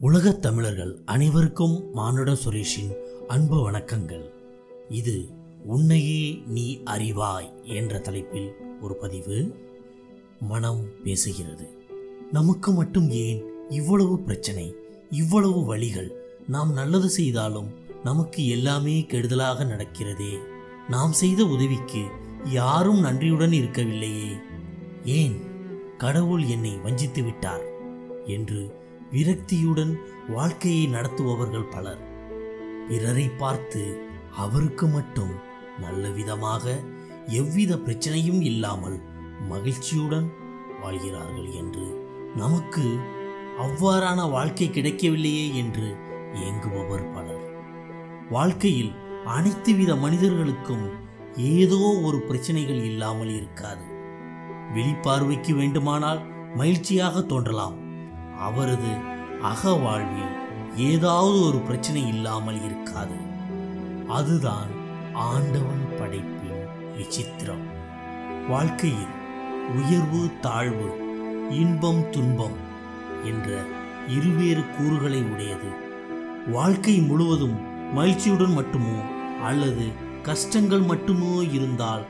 உலகத் தமிழர்கள் அனைவருக்கும் மானுட சுரேஷின் அன்பு வணக்கங்கள். இது உன்னையே நீ அறிவாய் என்ற தலைப்பில் ஒரு பதிவு. மனம் பேசுகிறது. நமக்கு மட்டும் ஏன் இவ்வளவு பிரச்சனை இவ்வளவு வழிகள் நாம் நல்லது செய்தாலும் நமக்கு எல்லாமே கெடுதலாக நடக்கிறதே. நாம் செய்த உதவிக்கு யாரும் நன்றியுடன் இருக்கவில்லையே. ஏன் கடவுள் என்னை வஞ்சித்து விட்டார் என்று விரக்தியுடன் வாழ்க்கையை நடத்துபவர்கள் பலர். பிறரை பார்த்து அவருக்கு மட்டும் நல்ல விதமாக எவ்வித பிரச்சனையும் இல்லாமல் மகிழ்ச்சியுடன் வாழ்கிறார்கள் என்று நமக்கு அவ்வாறான வாழ்க்கை கிடைக்கவில்லையே என்று ஏங்குபவர் பலர். வாழ்க்கையில் அனைத்து வித மனிதர்களுக்கும் ஏதோ ஒரு பிரச்சனைகள் இல்லாமல் இருக்காது. வெளிப்பார்வைக்கு வேண்டுமானால் மகிழ்ச்சியாக தோன்றலாம். அவரது அக வாழ்வில் ஏதாவது ஒரு பிரச்சனை இல்லாமல் இருக்காது. அதுதான் ஆண்டவன் படைப்பின் விசித்திரம். வாழ்க்கையில் உயர்வு தாழ்வு இன்பம் துன்பம் என்ற இருவேறு கூறுகளை உடையது. வாழ்க்கை முழுவதும் மகிழ்ச்சியுடன் மட்டுமோ அல்லது கஷ்டங்கள் மட்டுமோ இருந்தால்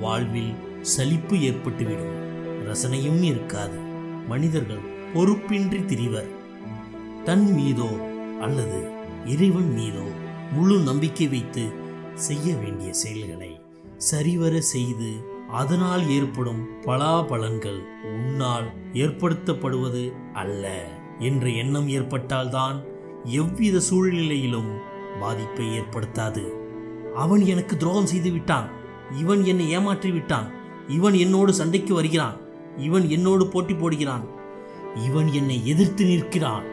வாழ்வில் சலிப்பு ஏற்பட்டுவிடும். ரசனையும் இருக்காது. மனிதர்கள் பொறுப்பின்றி திரிவர். தன் மீதோ அல்லது இறைவன் மீதோ முழு நம்பிக்கை வைத்து செய்ய வேண்டிய செயல்களை சரிவர செய்து அதனால் ஏற்படும் பலாபலன்கள் உன்னால் ஏற்படுத்தப்படுவது அல்ல என்ற எண்ணம் ஏற்பட்டால்தான் எவ்வித சூழ்நிலையிலும் பாதிப்பை ஏற்படுத்தாது. அவன் எனக்கு துரோகம் செய்து விட்டான். இவன் என்னை ஏமாற்றி விட்டான். இவன் என்னோடு சண்டைக்கு வருகிறான். இவன் என்னோடு போட்டி போடுகிறான். இவன் என்னை எதிர்த்து நிற்கிறான்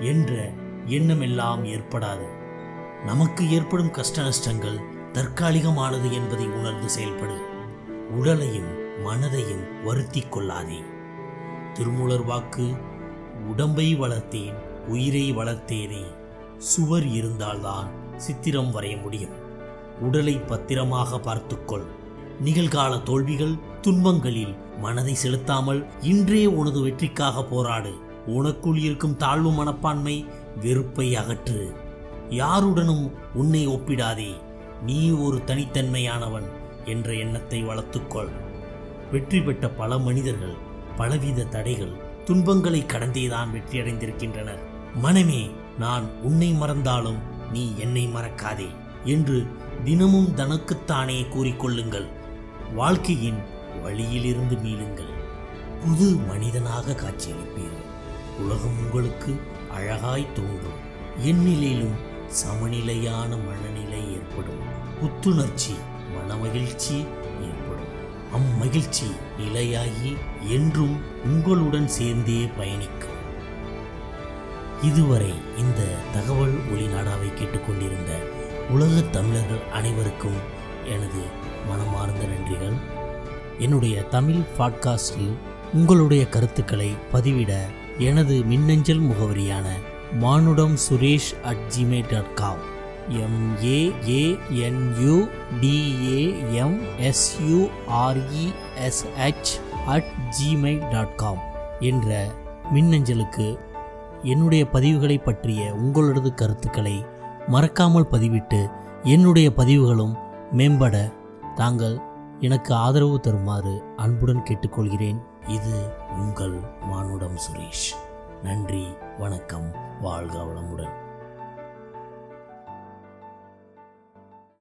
என்ற எண்ணமெல்லாம் ஏற்படாது. நமக்கு ஏற்படும் கஷ்ட நஷ்டங்கள் தற்காலிகமானது என்பதை உணர்ந்து செயல்படு. உடலையும் மனதையும் வருத்தி கொள்ளாதே. திருமூலர் வாக்கு உடம்பை வளர்த்தேன் உயிரை வளர்த்தேனே. சுவர் இருந்தால்தான் சித்திரம் வரைய முடியும். உடலை பத்திரமாக பார்த்துக்கொள் நிகழ்கால தோல்விகள் துன்பங்களில் மனதை செலுத்தாமல் இன்றே உனது வெற்றிக்காக போராடு. உனக்குள் இருக்கும் தாழ்வு மனப்பான்மை வெறுப்பை அகற்று. யாருடனும் உன்னை ஒப்பிடாதே. நீ ஒரு தனித்தன்மையானவன் என்ற எண்ணத்தை வளர்த்துக்கொள். வெற்றி பெற்ற பல மனிதர்கள் பலவித தடைகள் துன்பங்களை கடந்தேதான் வெற்றியடைந்திருக்கின்றனர். மனமே நான் உன்னை மறந்தாலும் நீ என்னை மறக்காதே என்று தினமும் தனக்குத்தானே கூறிக்கொள்ளுங்கள். வாழ்க்கையின் வழியிலிருந்து மீளுங்கள். புது மனிதனாக காட்சியளிப்பீர்கள். உலகம் உங்களுக்கு அழகாய் தோன்றும். எந்நிலையிலும் சமநிலையான மனநிலை ஏற்படும். புத்துணர்ச்சி மனமகிழ்ச்சி ஏற்படும். அம்மகிழ்ச்சி நிலையாகி என்றும் உங்களுடன் சேர்ந்தே பயணிக்கும். இதுவரை இந்த தகவல் ஒளிநாடாவை கேட்டுக்கொண்டிருந்த உலக தமிழர்கள் அனைவருக்கும் எனது மனமார்ந்த நன்றிகள். என்னுடைய தமிழ் பாட்காஸ்டில் உங்களுடைய கருத்துக்களை பதிவிட எனது மின்னஞ்சல் முகவரியான மானுடம் Suresh at Gmail dot com எம்ஏஏஎன்யூடிஏஎம்எஸ்யூஆர்இஎஸ்ஹெச் எஸ்யூஆர்இஎஸ்ஹெச் at Gmail dot com என்ற மின்னஞ்சலுக்கு என்னுடைய பதிவுகளை பற்றிய உங்களது கருத்துக்களை மறக்காமல் பதிவிட்டு என்னுடைய பதிவுகளும் மேம்பட தாங்கள் எனக்கு ஆதரவு தருமாறு அன்புடன் கேட்டுக்கொள்கிறேன். இது உங்கள் மானுடம் சுரேஷ். நன்றி வணக்கம் வாழ்க வளமுடன்.